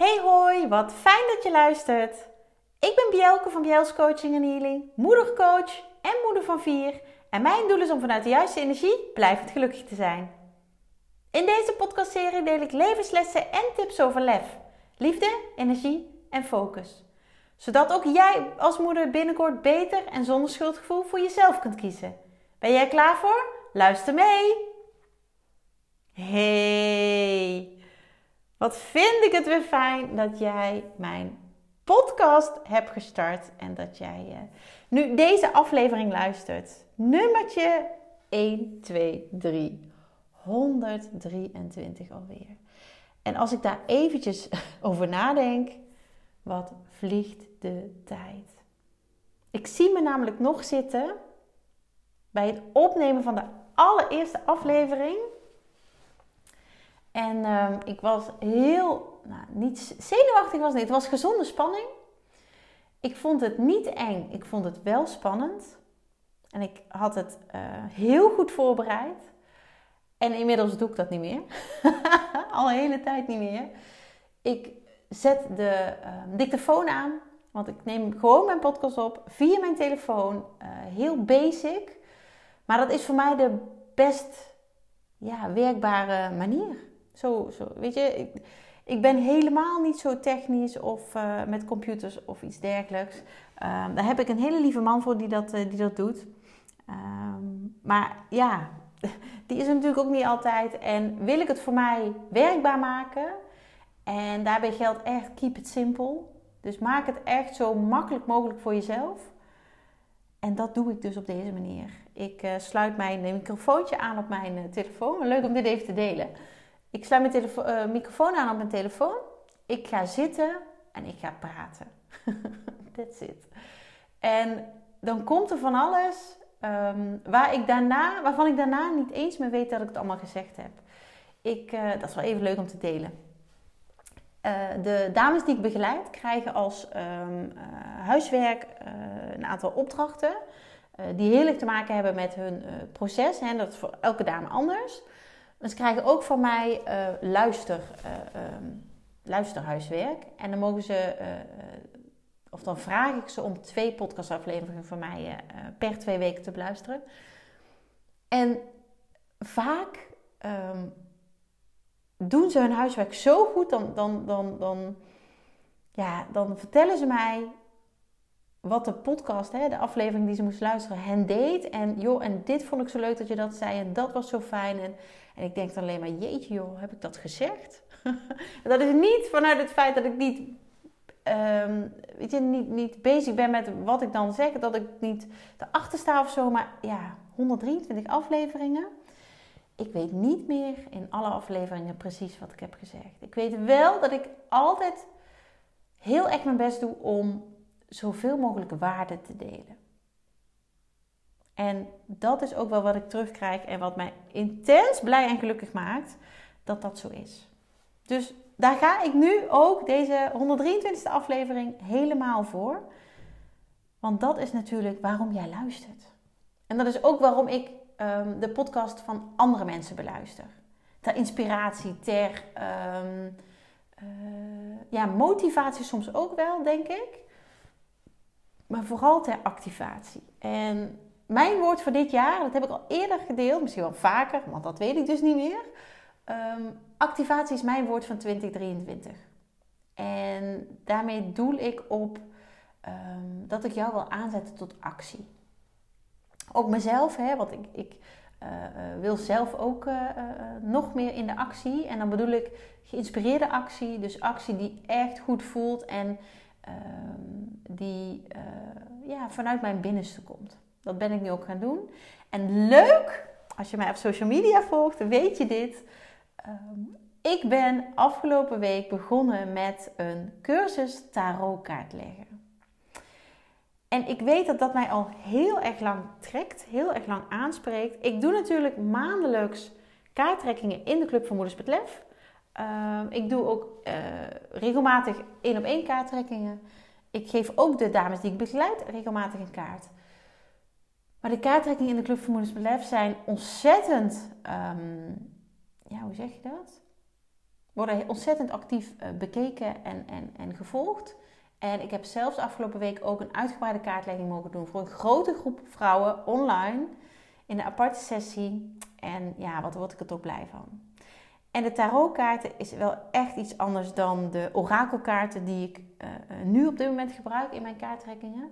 Hey hoi, wat fijn dat je luistert. Ik ben Bjelke van Bjels Coaching en Healing, moedercoach en moeder van vier. En mijn doel is om vanuit de juiste energie blijvend gelukkig te zijn. In deze podcastserie deel ik levenslessen en tips over lef, liefde, energie en focus. Zodat ook jij als moeder binnenkort beter en zonder schuldgevoel voor jezelf kunt kiezen. Ben jij klaar voor? Luister mee! Hey! Wat vind ik het weer fijn dat jij mijn podcast hebt gestart en dat jij uh, nu deze aflevering luistert. Nummertje 1, 2, 3. 123 alweer. En als ik daar eventjes over nadenk, wat vliegt de tijd. Ik zie me namelijk nog zitten bij het opnemen van de allereerste aflevering en ehm, ik was heel, nou, niet zenuwachtig was niet, het was gezonde spanning. Ik vond het niet eng, ik vond het wel spannend. En ik had het uh, heel goed voorbereid. En inmiddels doe ik dat niet meer. Al een hele tijd niet meer. Ik zet de uh, dictafoon aan, want ik neem gewoon mijn podcast op via mijn telefoon. Uh, heel basic. Maar dat is voor mij de best ja, werkbare manier. Zo, zo weet je, ik, ik ben helemaal niet zo technisch of uh, met computers of iets dergelijks. Um, daar heb ik een hele lieve man voor die dat, uh, die dat doet. Um, maar ja, die is er natuurlijk ook niet altijd. En wil ik het voor mij werkbaar maken? En daarbij geldt echt keep it simple. Dus maak het echt zo makkelijk mogelijk voor jezelf. En dat doe ik dus op deze manier. Ik uh, sluit mijn microfoontje aan op mijn telefoon. Leuk om dit even te delen. Ik sluit mijn uh, microfoon aan op mijn telefoon. Ik ga zitten en ik ga praten. That's it. En dan komt er van alles um, waar ik daarna, waarvan ik daarna niet eens meer weet dat ik het allemaal gezegd heb. Ik, uh, dat is wel even leuk om te delen. Uh, de dames die ik begeleid krijgen als um, huiswerk een aantal opdrachten. die heel erg te maken hebben met hun proces. Hè, dat is voor elke dame anders. Ze krijgen ook van mij uh, luister, uh, luisterhuiswerk. En dan mogen ze, uh, of dan vraag ik ze om twee podcastafleveringen van mij per twee weken te beluisteren. En vaak um, doen ze hun huiswerk zo goed, dan, dan, dan, dan, ja, dan vertellen ze mij wat de podcast, hè, de aflevering die ze moest luisteren, hen deed. En joh, en dit vond ik zo leuk dat je dat zei en dat was zo fijn. En, en ik denk dan alleen maar, jeetje joh, heb ik dat gezegd? dat is niet vanuit het feit dat ik niet, um, weet je, niet, niet bezig ben met wat ik dan zeg. Dat ik niet erachter sta of zo. Maar ja, 123 afleveringen. Ik weet niet meer in alle afleveringen precies wat ik heb gezegd. Ik weet wel dat ik altijd heel erg mijn best doe om zoveel mogelijk waarde te delen. En dat is ook wel wat ik terugkrijg en wat mij intens blij en gelukkig maakt dat dat zo is. Dus daar ga ik nu ook deze 123e aflevering helemaal voor. Want dat is natuurlijk waarom jij luistert. En dat is ook waarom ik um, de podcast van andere mensen beluister. Ter inspiratie, ter um, uh, ja, motivatie soms ook wel, denk ik. Maar vooral ter activatie. En mijn woord voor dit jaar, dat heb ik al eerder gedeeld, misschien wel vaker, want dat weet ik dus niet meer. Um, activatie is mijn woord van 2023. En daarmee doel ik op um, dat ik jou wil aanzetten tot actie. Ook mezelf, hè, want ik, ik uh, uh, wil zelf ook uh, nog meer in de actie. En dan bedoel ik geïnspireerde actie, dus actie die echt goed voelt en ehm, die ja, vanuit mijn binnenste komt. Dat ben ik nu ook gaan doen. En leuk, als je mij op social media volgt, weet je dit. Um, ik ben afgelopen week begonnen met een cursus tarotkaart leggen. En ik weet dat dat mij al heel erg lang trekt, heel erg lang aanspreekt. Ik doe natuurlijk maandelijks kaarttrekkingen in de Club van Moeders met Lef. Uh, ik doe ook uh, regelmatig één op één kaarttrekkingen. Ik geef ook de dames die ik begeleid regelmatig een kaart. Maar de kaarttrekkingen in de Club van Moeders Lef zijn ontzettend, um, ja, hoe zeg je dat? worden ontzettend actief uh, bekeken en, en, en gevolgd. En ik heb zelfs afgelopen week ook een uitgebreide kaartlegging mogen doen voor een grote groep vrouwen online in een aparte sessie. En ja, wat word ik er toch blij van. En de tarotkaarten is wel echt iets anders dan de orakelkaarten die ik uh, nu op dit moment gebruik in mijn kaarttrekkingen.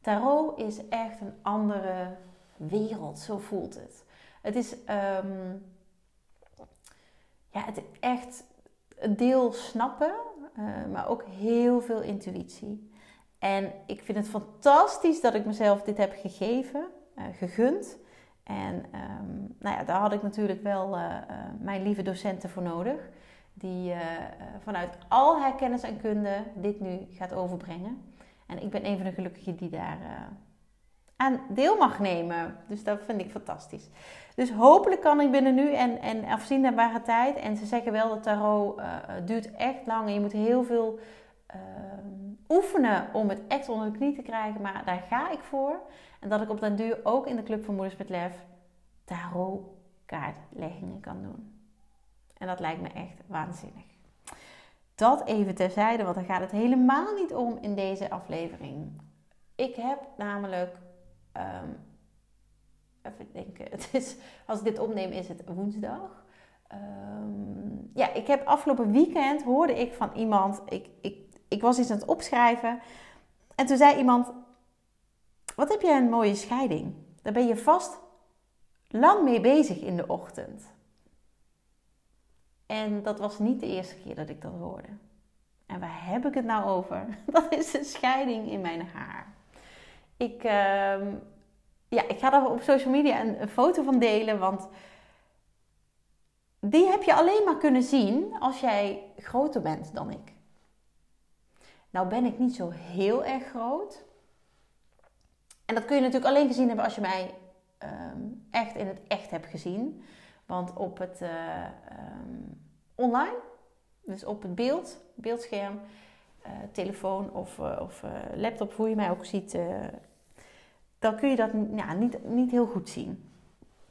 Tarot is echt een andere wereld, zo voelt het. Het is, um, ja, het is echt een deel snappen, uh, maar ook heel veel intuïtie. En ik vind het fantastisch dat ik mezelf dit heb gegeven, gegund. En um, nou ja, daar had ik natuurlijk wel uh, mijn lieve docenten voor nodig. Die vanuit al haar kennis en kunde dit nu gaat overbrengen. En ik ben een van de gelukkigen die daar aan deel mag nemen. Dus dat vind ik fantastisch. Dus hopelijk kan ik binnen nu en, en afzienbare tijd. En ze zeggen wel dat tarot duurt echt lang. En je moet heel veel uh, oefenen om het echt onder de knie te krijgen. Maar daar ga ik voor. En dat ik op den duur ook in de Club van Moeders met Lef tarot kaartleggingen kan doen. En dat lijkt me echt waanzinnig. Dat even terzijde, want daar gaat het helemaal niet om in deze aflevering. Ik heb namelijk um, even denken. Het is, als ik dit opneem, is het woensdag. Um, ja, ik heb afgelopen weekend hoorde ik van iemand. Ik, ik, ik was iets aan het opschrijven. En toen zei iemand: Wat heb jij een mooie scheiding? Daar ben je vast lang mee bezig in de ochtend. En dat was niet de eerste keer dat ik dat hoorde. En waar heb ik het nou over? Dat is de scheiding in mijn haar. Ik, uh, ja, ik ga er op social media een, een, foto van delen, want die heb je alleen maar kunnen zien als jij groter bent dan ik. Nou ben ik niet zo heel erg groot. En dat kun je natuurlijk alleen gezien hebben als je mij um, echt in het echt hebt gezien. Want op het uh, um, online, dus op het beeld, beeldscherm, uh, telefoon of, of laptop, hoe je mij ook ziet dan kun je dat ja, niet, niet heel goed zien.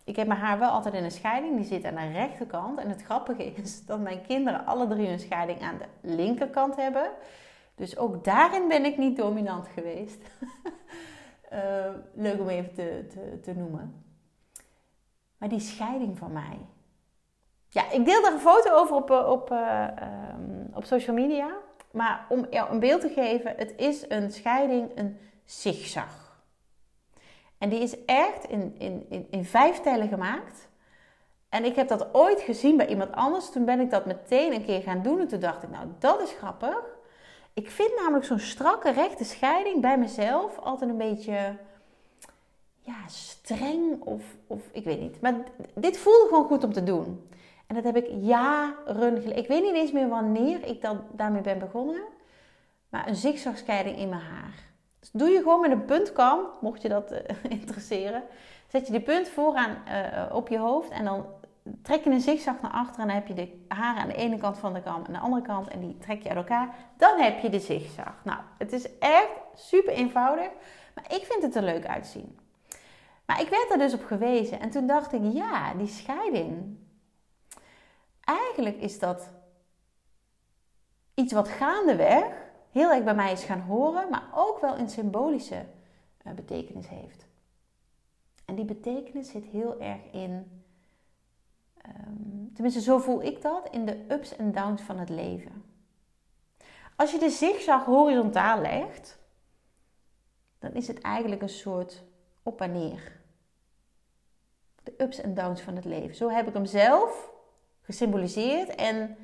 Ik heb mijn haar wel altijd in een scheiding, die zit aan de rechterkant. En het grappige is dat mijn kinderen alle drie een scheiding aan de linkerkant hebben. Dus ook daarin ben ik niet dominant geweest. uh, leuk om even te, te, noemen. Maar die scheiding van mij. Ja, ik deel daar een foto over op, eh, op, uh, um, op social media. Maar om jou een beeld te geven, het is een scheiding, een zigzag. En die is echt in, in, in, in vijf tellen gemaakt. En ik heb dat ooit gezien bij iemand anders. Toen ben ik dat meteen een keer gaan doen. En toen dacht ik, nou, dat is grappig. Ik vind namelijk zo'n strakke rechte scheiding bij mezelf altijd een beetje ja, streng of, of ik weet niet. Maar dit voelde gewoon goed om te doen. En dat heb ik jaren geleden. Ik weet niet eens meer wanneer ik dan daarmee ben begonnen. Maar een zigzagscheiding in mijn haar. Dus doe je gewoon met een puntkam, mocht je dat uh, interesseren. Zet je die punt vooraan uh, op je hoofd en dan trek je een zigzag naar achteren. En dan heb je de haren aan de ene kant van de kam en de andere kant. En die trek je uit elkaar. Dan heb je de zigzag. Nou, het is echt super eenvoudig. Maar ik vind het er leuk uitzien. Maar ik werd er dus op gewezen. En toen dacht ik, ja, die scheiding. Eigenlijk is dat iets wat gaandeweg heel erg bij mij is gaan horen, maar ook wel een symbolische uh, betekenis heeft. En die betekenis zit heel erg in, um, tenminste zo voel ik dat, in de ups en downs van het leven. Als je de zigzag horizontaal legt, dan is het eigenlijk een soort op en neer. De ups en downs van het leven. Zo heb ik hem zelf gesymboliseerd en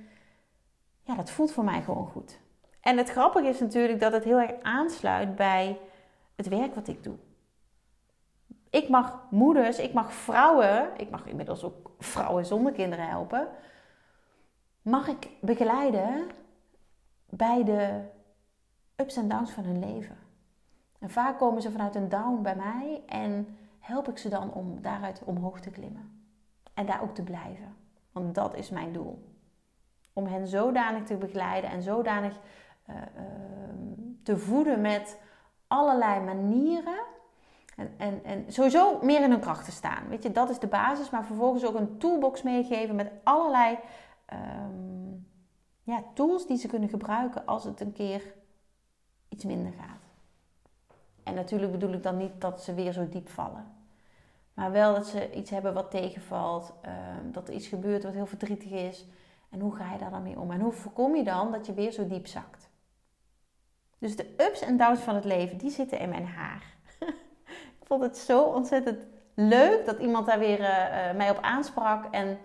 ja, dat voelt voor mij gewoon goed. En het grappige is natuurlijk dat het heel erg aansluit bij het werk wat ik doe. Ik mag moeders, ik mag vrouwen, ik mag inmiddels ook vrouwen zonder kinderen helpen, mag ik begeleiden bij de ups en downs van hun leven. En vaak komen ze vanuit een down bij mij en help ik ze dan om daaruit omhoog te klimmen. En daar ook te blijven. Want dat is mijn doel. Om hen zodanig te begeleiden en zodanig uh, te voeden met allerlei manieren. En, en, en sowieso meer in hun kracht te staan. Weet je, dat is de basis. Maar vervolgens ook een toolbox meegeven met allerlei um, ja, tools die ze kunnen gebruiken als het een keer iets minder gaat. En natuurlijk bedoel ik dan niet dat ze weer zo diep vallen. Maar wel dat ze iets hebben wat tegenvalt, ehm, dat er iets gebeurt wat heel verdrietig is. En hoe ga je daar dan mee om? En hoe voorkom je dan dat je weer zo diep zakt? Dus de ups en downs van het leven, die zitten in mijn haar. Vond het zo ontzettend leuk dat iemand daar weer uh, mij op aansprak. En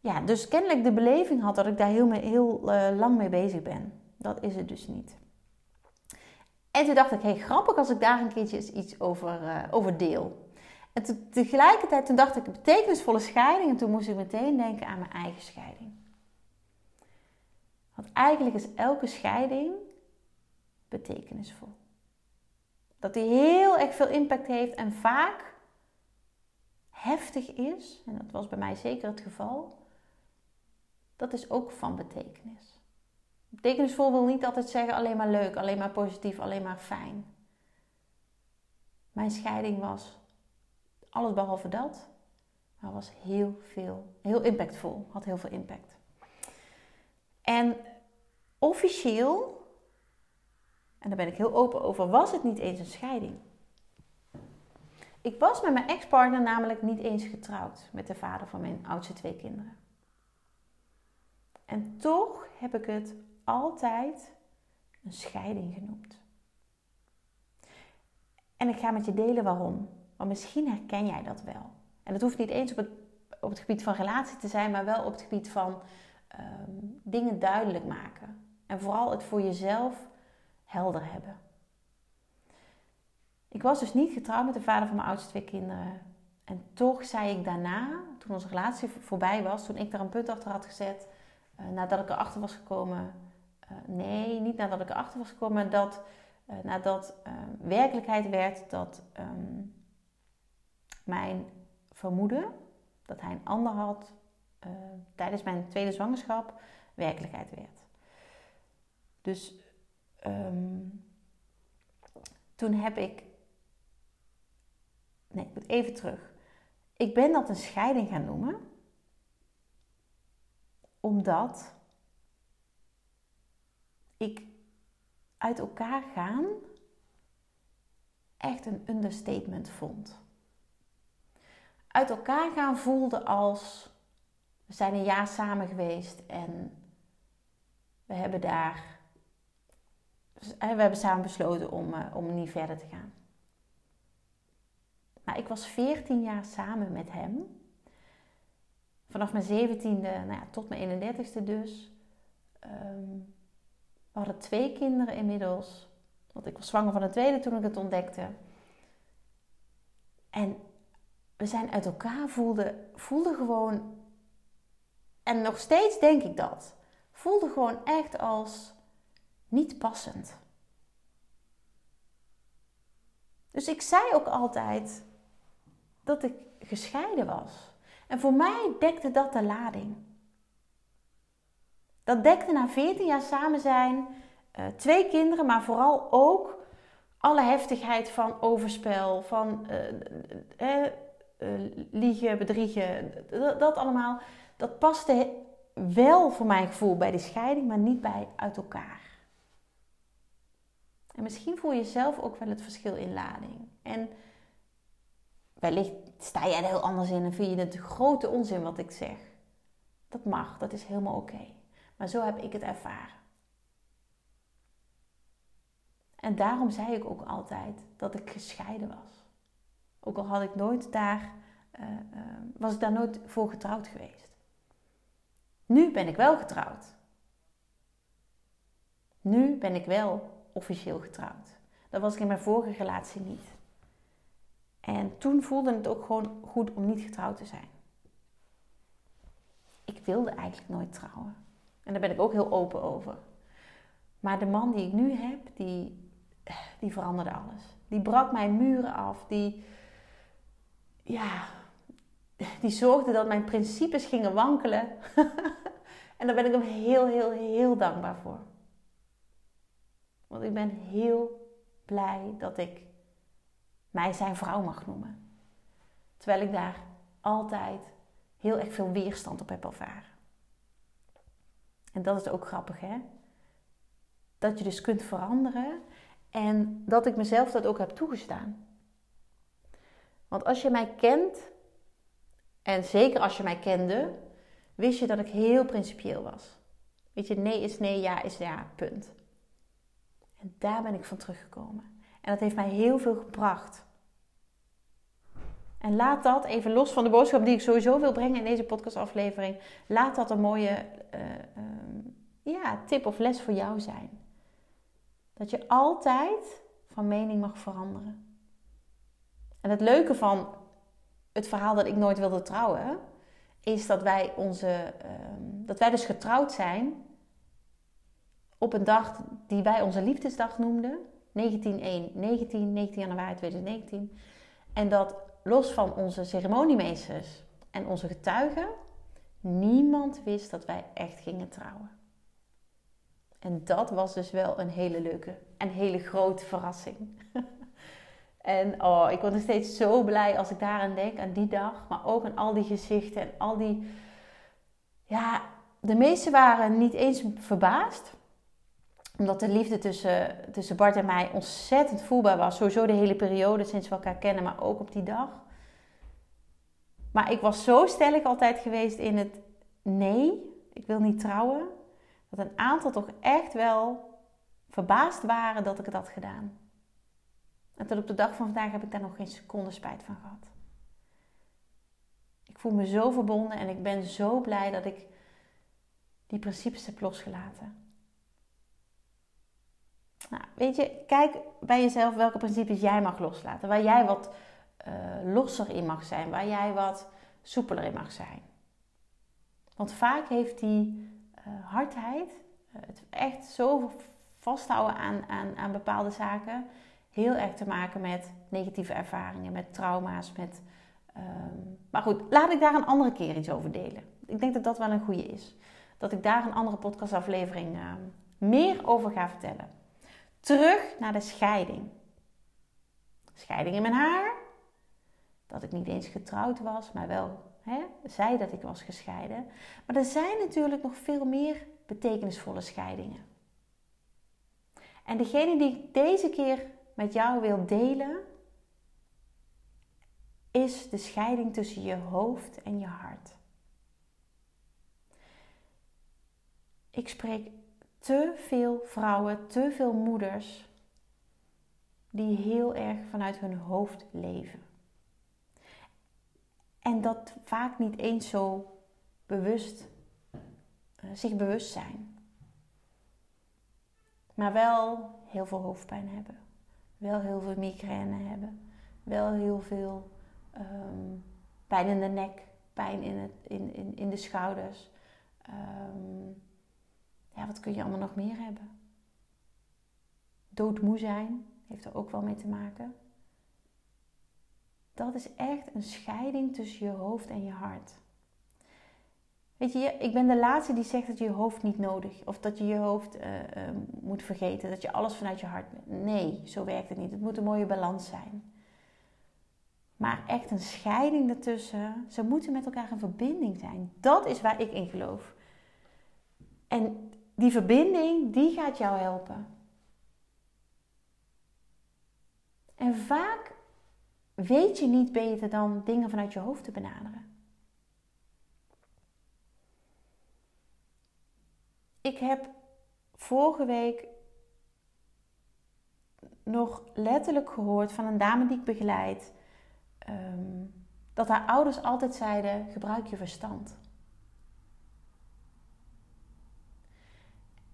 ja, dus kennelijk de beleving had dat ik daar heel, heel uh, lang mee bezig ben. Dat is het dus niet. En toen dacht ik, hey, grappig als ik daar een keertje iets over, over deel. En tegelijkertijd toen dacht ik, betekenisvolle scheiding. En toen moest ik meteen denken aan mijn eigen scheiding. Want eigenlijk is elke scheiding betekenisvol. Dat die heel erg veel impact heeft en vaak heftig is, en dat was bij mij zeker het geval, dat is ook van betekenis. Betekenisvol wil niet altijd zeggen alleen maar leuk, alleen maar positief, alleen maar fijn. Mijn scheiding was alles behalve dat, maar was heel veel, heel impactvol, had heel veel impact. En officieel, en daar ben ik heel open over, was het niet eens een scheiding. Ik was met mijn ex-partner namelijk niet eens getrouwd met de vader van mijn oudste twee kinderen. En toch heb ik het altijd een scheiding genoemd. En ik ga met je delen waarom. Want misschien herken jij dat wel. En dat hoeft niet eens op het, op het gebied van relatie te zijn, maar wel op het gebied van ehm, dingen duidelijk maken. En vooral het voor jezelf helder hebben. Ik was dus niet getrouwd met de vader van mijn oudste twee kinderen. En toch zei ik daarna, toen onze relatie voorbij was, toen ik daar een punt achter had gezet, uh, nadat ik erachter was gekomen, uh, nee, niet nadat ik erachter was gekomen, maar dat uh, nadat werkelijkheid werd dat um, mijn vermoeden dat hij een ander had tijdens mijn tweede zwangerschap werkelijkheid werd. Dus um, toen heb ik Nee, ik moet even terug. Ik ben dat een scheiding gaan noemen. Omdat ik uit elkaar gaan echt een understatement vond. Uit elkaar gaan voelde als we zijn een jaar samen geweest en we hebben daar we hebben samen besloten om, eh, om niet verder te gaan. Maar ik was 14 jaar samen met hem. Vanaf mijn 17e nou ja, tot mijn 31ste dus. Um, we hadden twee kinderen inmiddels. Want ik was zwanger van de tweede toen ik het ontdekte. En we zijn uit elkaar voelden, voelde gewoon. En nog steeds denk ik dat. Voelde gewoon echt als niet passend. Dus ik zei ook altijd: dat ik gescheiden was. En voor mij dekte dat de lading. Dat dekte na 14 jaar samen zijn, uh, twee kinderen, maar vooral ook alle heftigheid van overspel, van uh, liegen, bedriegen, dat, dat, allemaal. Dat paste wel voor mijn gevoel bij de scheiding, maar niet bij uit elkaar. En misschien voel je zelf ook wel het verschil in lading. En Wellicht sta jij er heel anders in en vind je het grote onzin wat ik zeg. Dat mag, dat is helemaal oké. Maar zo heb ik het ervaren. En daarom zei ik ook altijd dat ik gescheiden was. Ook al had ik nooit daar, uh, uh, was ik daar nooit voor getrouwd geweest. Nu ben ik wel getrouwd. Nu ben ik wel officieel getrouwd. Dat was ik in mijn vorige relatie niet. En toen voelde het ook gewoon goed om niet getrouwd te zijn. Ik wilde eigenlijk nooit trouwen. En daar ben ik ook heel open over. Maar de man die ik nu heb, die, die veranderde alles. Die brak mijn muren af. Die, ja, die zorgde dat mijn principes gingen wankelen. en daar ben ik hem heel, heel, heel dankbaar voor. Want ik ben heel blij dat ik mij zijn vrouw mag noemen. Terwijl ik daar altijd heel erg veel weerstand op heb ervaren. En dat is ook grappig, hè? Dat je dus kunt veranderen en dat ik mezelf dat ook heb toegestaan. Want als je mij kent, en zeker als je mij kende, wist je dat ik heel principieel was. Weet je, nee is nee, ja is ja, punt. En daar ben ik van teruggekomen. En dat heeft mij heel veel gebracht. En laat dat, even los van de boodschap die ik sowieso wil brengen in deze podcastaflevering, laat dat een mooie uh, ja, tip of les voor jou zijn. Dat je altijd van mening mag veranderen. En het leuke van het verhaal dat ik nooit wilde trouwen, is dat wij, onze, ehm, dat wij dus getrouwd zijn op een dag die wij onze liefdesdag noemden. 19, 19, 19 januari 2019. En dat los van onze ceremoniemeesters en onze getuigen, niemand wist dat wij echt gingen trouwen. En dat was dus wel een hele leuke en hele grote verrassing. en oh, ik word nog steeds zo blij als ik daaraan denk, aan die dag. Maar ook aan al die gezichten en al die... Ja, de meesten waren niet eens verbaasd. Omdat de liefde tussen, tussen Bart en mij ontzettend voelbaar was. Sowieso de hele periode sinds we elkaar kennen, maar ook op die dag. Maar ik was zo stellig altijd geweest in het nee, ik wil niet trouwen dat een aantal toch echt wel verbaasd waren dat ik het had gedaan. En tot op de dag van vandaag heb ik daar nog geen seconde spijt van gehad. Ik voel me zo verbonden en ik ben zo blij dat ik die principes heb losgelaten. Nou, weet je, kijk bij jezelf welke principes jij mag loslaten. Waar jij wat uh, losser in mag zijn. Waar jij wat soepeler in mag zijn. Want vaak heeft die uh, hardheid, uh, het echt zo vasthouden aan, aan, aan bepaalde zaken, heel erg te maken met negatieve ervaringen, met trauma's. Met, ehm, Maar goed, laat ik daar een andere keer iets over delen. Ik denk dat dat wel een goede is. Dat ik daar een andere podcastaflevering uh, meer over ga vertellen. Terug naar de scheiding. Scheiding in mijn haar. Dat ik niet eens getrouwd was, maar wel hè, zei dat ik was gescheiden. Maar er zijn natuurlijk nog veel meer betekenisvolle scheidingen. En degene die ik deze keer met jou wil delen, is de scheiding tussen je hoofd en je hart. Ik spreek te veel vrouwen, te veel moeders die heel erg vanuit hun hoofd leven. En dat vaak niet eens zo bewust, uh, zich bewust zijn. Maar wel heel veel hoofdpijn hebben. Wel heel veel migraine hebben. Wel heel veel um, pijn in de nek, pijn in, het, in, in, in de schouders. Um, ja, wat kun je allemaal nog meer hebben? Doodmoe zijn heeft er ook wel mee te maken. Dat is echt een scheiding tussen je hoofd en je hart. Weet je, ik ben de laatste die zegt dat je je hoofd niet nodig of dat je je hoofd uh, uh, moet vergeten, dat je alles vanuit je hart. Nee, zo werkt het niet. Het moet een mooie balans zijn. Maar echt een scheiding ertussen. Ze moeten met elkaar in verbinding zijn. Dat is waar ik in geloof. En die verbinding, die gaat jou helpen. En vaak weet je niet beter dan dingen vanuit je hoofd te benaderen. Ik heb vorige week nog letterlijk gehoord van een dame die ik begeleid. Ehm, dat haar ouders altijd zeiden: gebruik je verstand.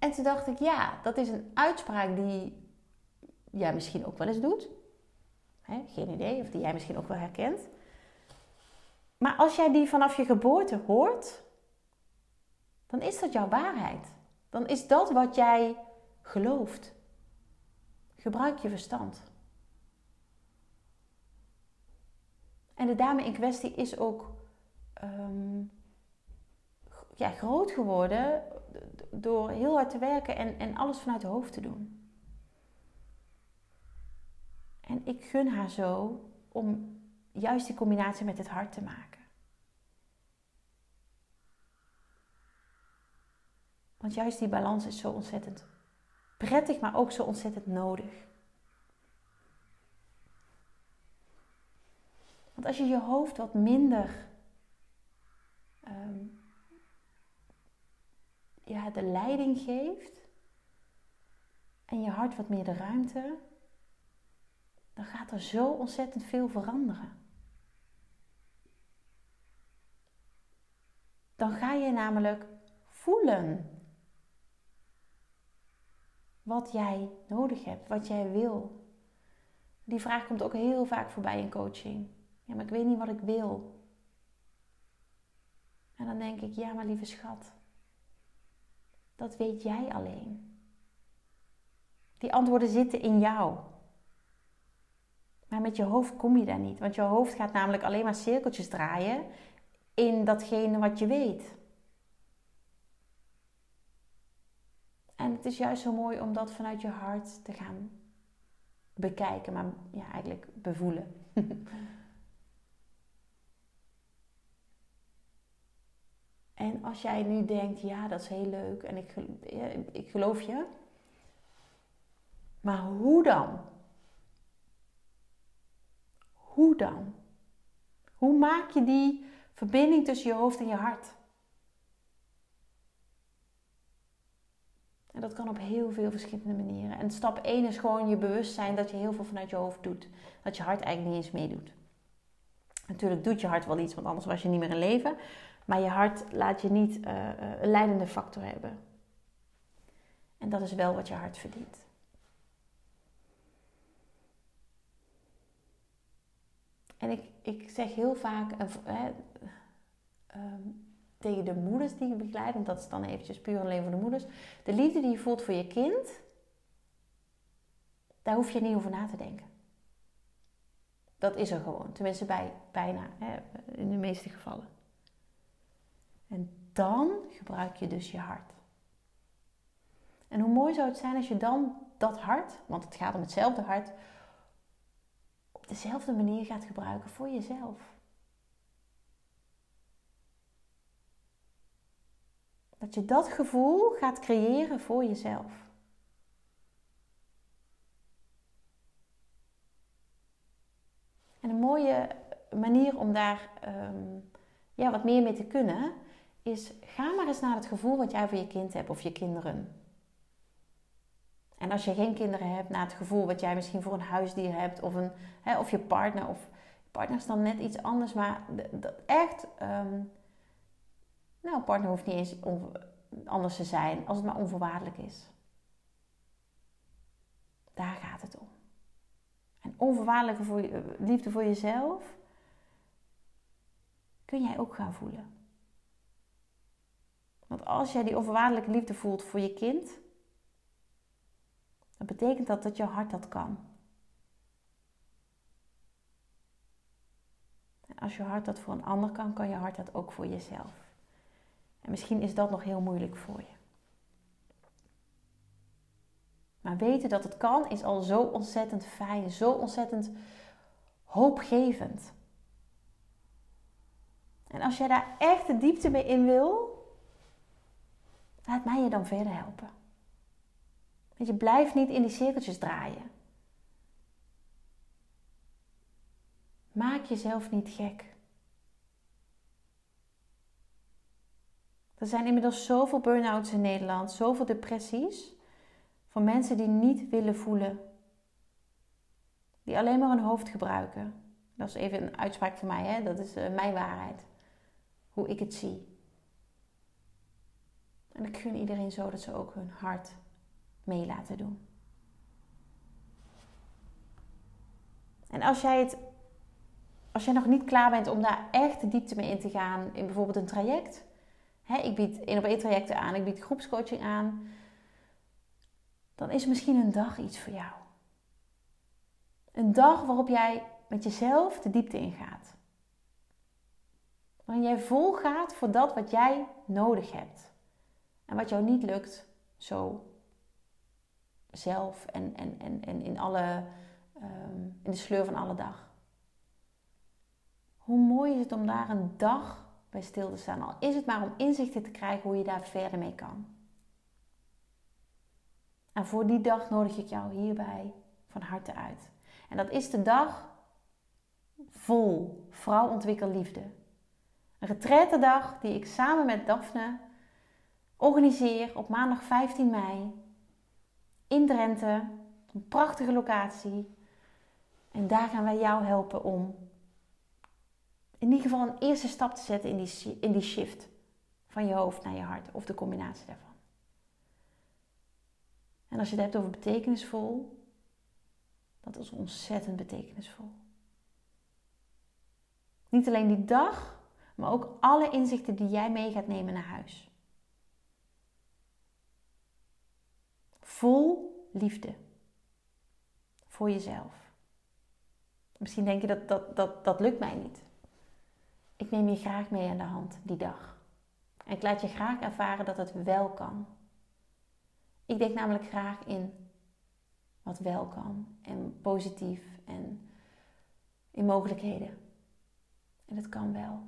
En toen dacht ik, ja, dat is een uitspraak die jij misschien ook wel eens doet geen idee, of die jij misschien ook wel herkent. Maar als jij die vanaf je geboorte hoort, dan is dat jouw waarheid. Dan is dat wat jij gelooft. Gebruik je verstand. En de dame in kwestie is ook ehm, ja, groot geworden door heel hard te werken en, en alles vanuit het hoofd te doen. En ik gun haar zo om juist die combinatie met het hart te maken. Want juist die balans is zo ontzettend prettig, maar ook zo ontzettend nodig. Want als je je hoofd wat minder um, ja, de leiding geeft en je hart wat meer de ruimte, dan gaat er zo ontzettend veel veranderen. Dan ga je namelijk voelen wat jij nodig hebt, wat jij wil. Die vraag komt ook heel vaak voorbij in coaching. Ja, maar ik weet niet wat ik wil. En dan denk ik, ja, maar lieve schat, dat weet jij alleen. Die antwoorden zitten in jou. Maar met je hoofd kom je daar niet, want je hoofd gaat namelijk alleen maar cirkeltjes draaien in datgene wat je weet. En het is juist zo mooi om dat vanuit je hart te gaan bekijken, maar ja, eigenlijk bevoelen. en als jij nu denkt, ja, dat is heel leuk en ik, ik geloof je. Maar hoe dan? Hoe dan? Hoe maak je die verbinding tussen je hoofd en je hart? En dat kan op heel veel verschillende manieren. En stap 1 is gewoon je bewustzijn dat je heel veel vanuit je hoofd doet. Dat je hart eigenlijk niet eens meedoet. Natuurlijk doet je hart wel iets, want anders was je niet meer in leven. Maar je hart laat je niet uh, een leidende factor hebben. En dat is wel wat je hart verdient. En ik, ik zeg heel vaak, uh, tegen de moeders die je begeleidt, en dat is dan eventjes puur alleen voor de moeders. De liefde die je voelt voor je kind, daar hoef je niet over na te denken. Dat is er gewoon, tenminste bij bijna, hè, in de meeste gevallen. En dan gebruik je dus je hart. En hoe mooi zou het zijn als je dan dat hart, want het gaat om hetzelfde hart, op dezelfde manier gaat gebruiken voor jezelf. Dat je dat gevoel gaat creëren voor jezelf. En een mooie manier om daar ehm, ja, wat meer mee te kunnen, is ga maar eens naar het gevoel wat jij voor je kind hebt of je kinderen. En als je geen kinderen hebt, naar het gevoel wat jij misschien voor een huisdier hebt of, een, hè, of je partner. Of je partner is dan net iets anders, maar dat echt ehm, nou, partner hoeft niet eens anders te zijn als het maar onvoorwaardelijk is. Daar gaat het om. En onvoorwaardelijke voor je, liefde voor jezelf kun jij ook gaan voelen. Want als jij die onvoorwaardelijke liefde voelt voor je kind, dan betekent dat dat je hart dat kan. En als je hart dat voor een ander kan, kan je hart dat ook voor jezelf. En misschien is dat nog heel moeilijk voor je. Maar weten dat het kan is al zo ontzettend fijn, zo ontzettend hoopgevend. En als jij daar echt de diepte mee in wil, laat mij je dan verder helpen. Want je blijft niet in die cirkeltjes draaien. Maak jezelf niet gek. Er zijn inmiddels zoveel burn-outs in Nederland, zoveel depressies. Van mensen die niet willen voelen. Die alleen maar hun hoofd gebruiken. Dat is even een uitspraak van mij, hè? dat is uh, mijn waarheid. Hoe ik het zie. En ik gun iedereen zo dat ze ook hun hart mee laten doen. En als jij het als jij nog niet klaar bent om daar echt de diepte mee in te gaan in bijvoorbeeld een traject, ik bied één op één trajecten aan, ik bied groepscoaching aan, dan is misschien een dag iets voor jou. Een dag waarop jij met jezelf de diepte ingaat. Waarin jij volgaat voor dat wat jij nodig hebt. En wat jou niet lukt, zo zelf en, en, en, en in, alle, um, in de sleur van alle dag. Hoe mooi is het om daar een dag bij stil te staan. Al is het maar om inzichten te krijgen hoe je daar verder mee kan. En voor die dag nodig ik jou hierbij van harte uit. En dat is de dag vol vrouw ontwikkel liefde. Een retraitedag die ik samen met Daphne organiseer op maandag 15 mei in Drenthe. Een prachtige locatie. En daar gaan wij jou helpen om in ieder geval een eerste stap te zetten in die, in die shift van je hoofd naar je hart of de combinatie daarvan. En als je het hebt over betekenisvol, dat is ontzettend betekenisvol. Niet alleen die dag, maar ook alle inzichten die jij mee gaat nemen naar huis. Vol liefde voor jezelf. Misschien denk je dat dat, dat dat lukt mij niet. Ik neem je graag mee aan de hand die dag. En ik laat je graag ervaren dat het wel kan. Ik denk namelijk graag in wat wel kan en positief en in mogelijkheden. En het kan wel.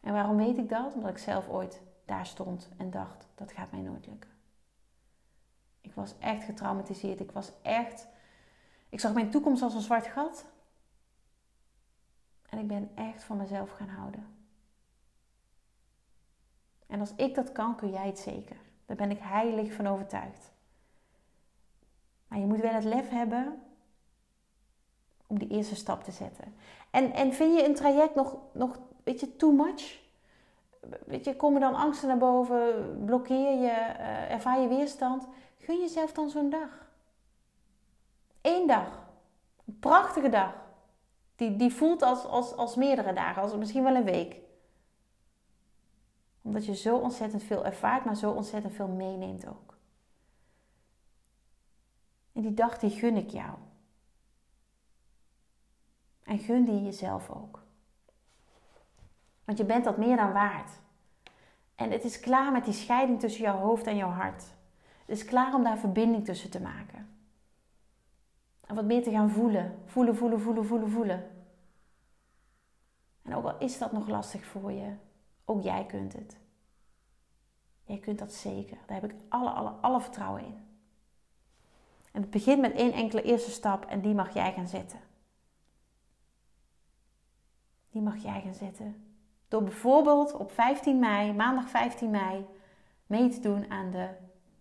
En waarom weet ik dat? Omdat ik zelf ooit daar stond en dacht: dat gaat mij nooit lukken. Ik was echt getraumatiseerd. Ik was echt. Ik zag mijn toekomst als een zwart gat. En ik ben echt van mezelf gaan houden. En als ik dat kan, kun jij het zeker. Daar ben ik heilig van overtuigd. Maar je moet wel het lef hebben om die eerste stap te zetten. En, en vind je een traject nog, nog weet je, too much? Weet je, komen dan angsten naar boven? Blokkeer je? Uh, ervaar je weerstand? Gun jezelf dan zo'n dag. Eén dag. Een prachtige dag. Die, die voelt als, als, als meerdere dagen, als misschien wel een week. Omdat je zo ontzettend veel ervaart, maar zo ontzettend veel meeneemt ook. En die dag die gun ik jou. En gun die jezelf ook. Want je bent dat meer dan waard. En het is klaar met die scheiding tussen jouw hoofd en jouw hart. Het is klaar om daar verbinding tussen te maken. En wat meer te gaan voelen. Voelen, voelen, voelen, voelen, voelen. En ook al is dat nog lastig voor je, ook jij kunt het. Jij kunt dat zeker. Daar heb ik alle, alle, alle vertrouwen in. En het begint met één enkele eerste stap en die mag jij gaan zetten. Die mag jij gaan zetten. Door bijvoorbeeld op 15 mei, maandag 15 mei, mee te doen aan de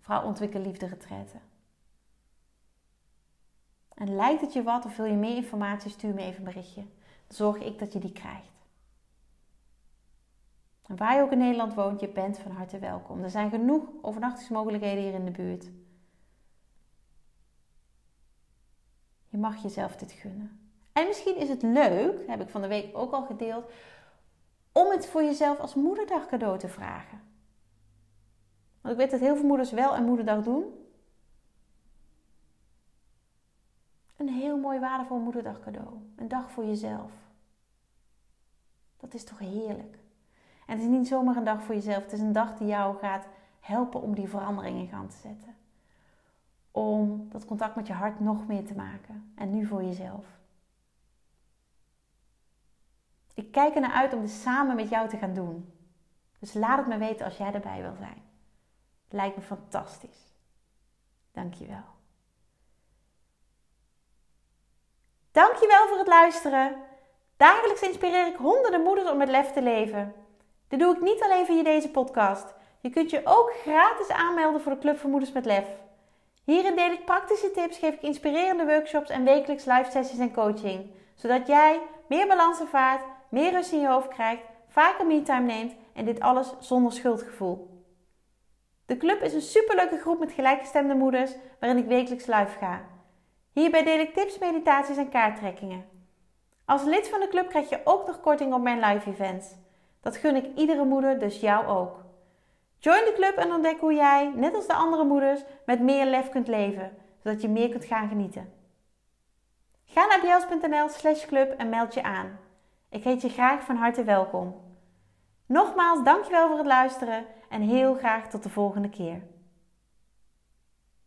Vrouw Ontwikkel Liefde Retraite. En lijkt het je wat of wil je meer informatie, stuur me even een berichtje. Dan zorg ik dat je die krijgt. En waar je ook in Nederland woont, je bent van harte welkom. Er zijn genoeg overnachtingsmogelijkheden hier in de buurt. Je mag jezelf dit gunnen. En misschien is het leuk, heb ik van de week ook al gedeeld, om het voor jezelf als moederdag cadeau te vragen. Want ik weet dat heel veel moeders wel een moederdag doen. Een heel mooi waardevol moederdag cadeau. Een dag voor jezelf. Dat is toch heerlijk. En het is niet zomaar een dag voor jezelf. Het is een dag die jou gaat helpen om die verandering in gang te zetten. Om dat contact met je hart nog meer te maken. En nu voor jezelf. Ik kijk er naar uit om dit samen met jou te gaan doen. Dus laat het me weten als jij erbij wil zijn. Lijkt me fantastisch. Dankjewel. Dankjewel voor het luisteren. Dagelijks inspireer ik honderden moeders om met lef te leven. Dit doe ik niet alleen via deze podcast. Je kunt je ook gratis aanmelden voor de Club voor Moeders met Lef. Hierin deel ik praktische tips, geef ik inspirerende workshops en wekelijks live sessies en coaching. Zodat jij meer balans ervaart, meer rust in je hoofd krijgt, vaker me-time neemt en dit alles zonder schuldgevoel. De club is een superleuke groep met gelijkgestemde moeders waarin ik wekelijks live ga. Hierbij deel ik tips, meditaties en kaarttrekkingen. Als lid van de club krijg je ook nog korting op mijn live events. Dat gun ik iedere moeder, dus jou ook. Join de club en ontdek hoe jij, net als de andere moeders, met meer lef kunt leven, zodat je meer kunt gaan genieten. Ga naar bjels.nl slash club en meld je aan. Ik heet je graag van harte welkom. Nogmaals, dankjewel voor het luisteren en heel graag tot de volgende keer.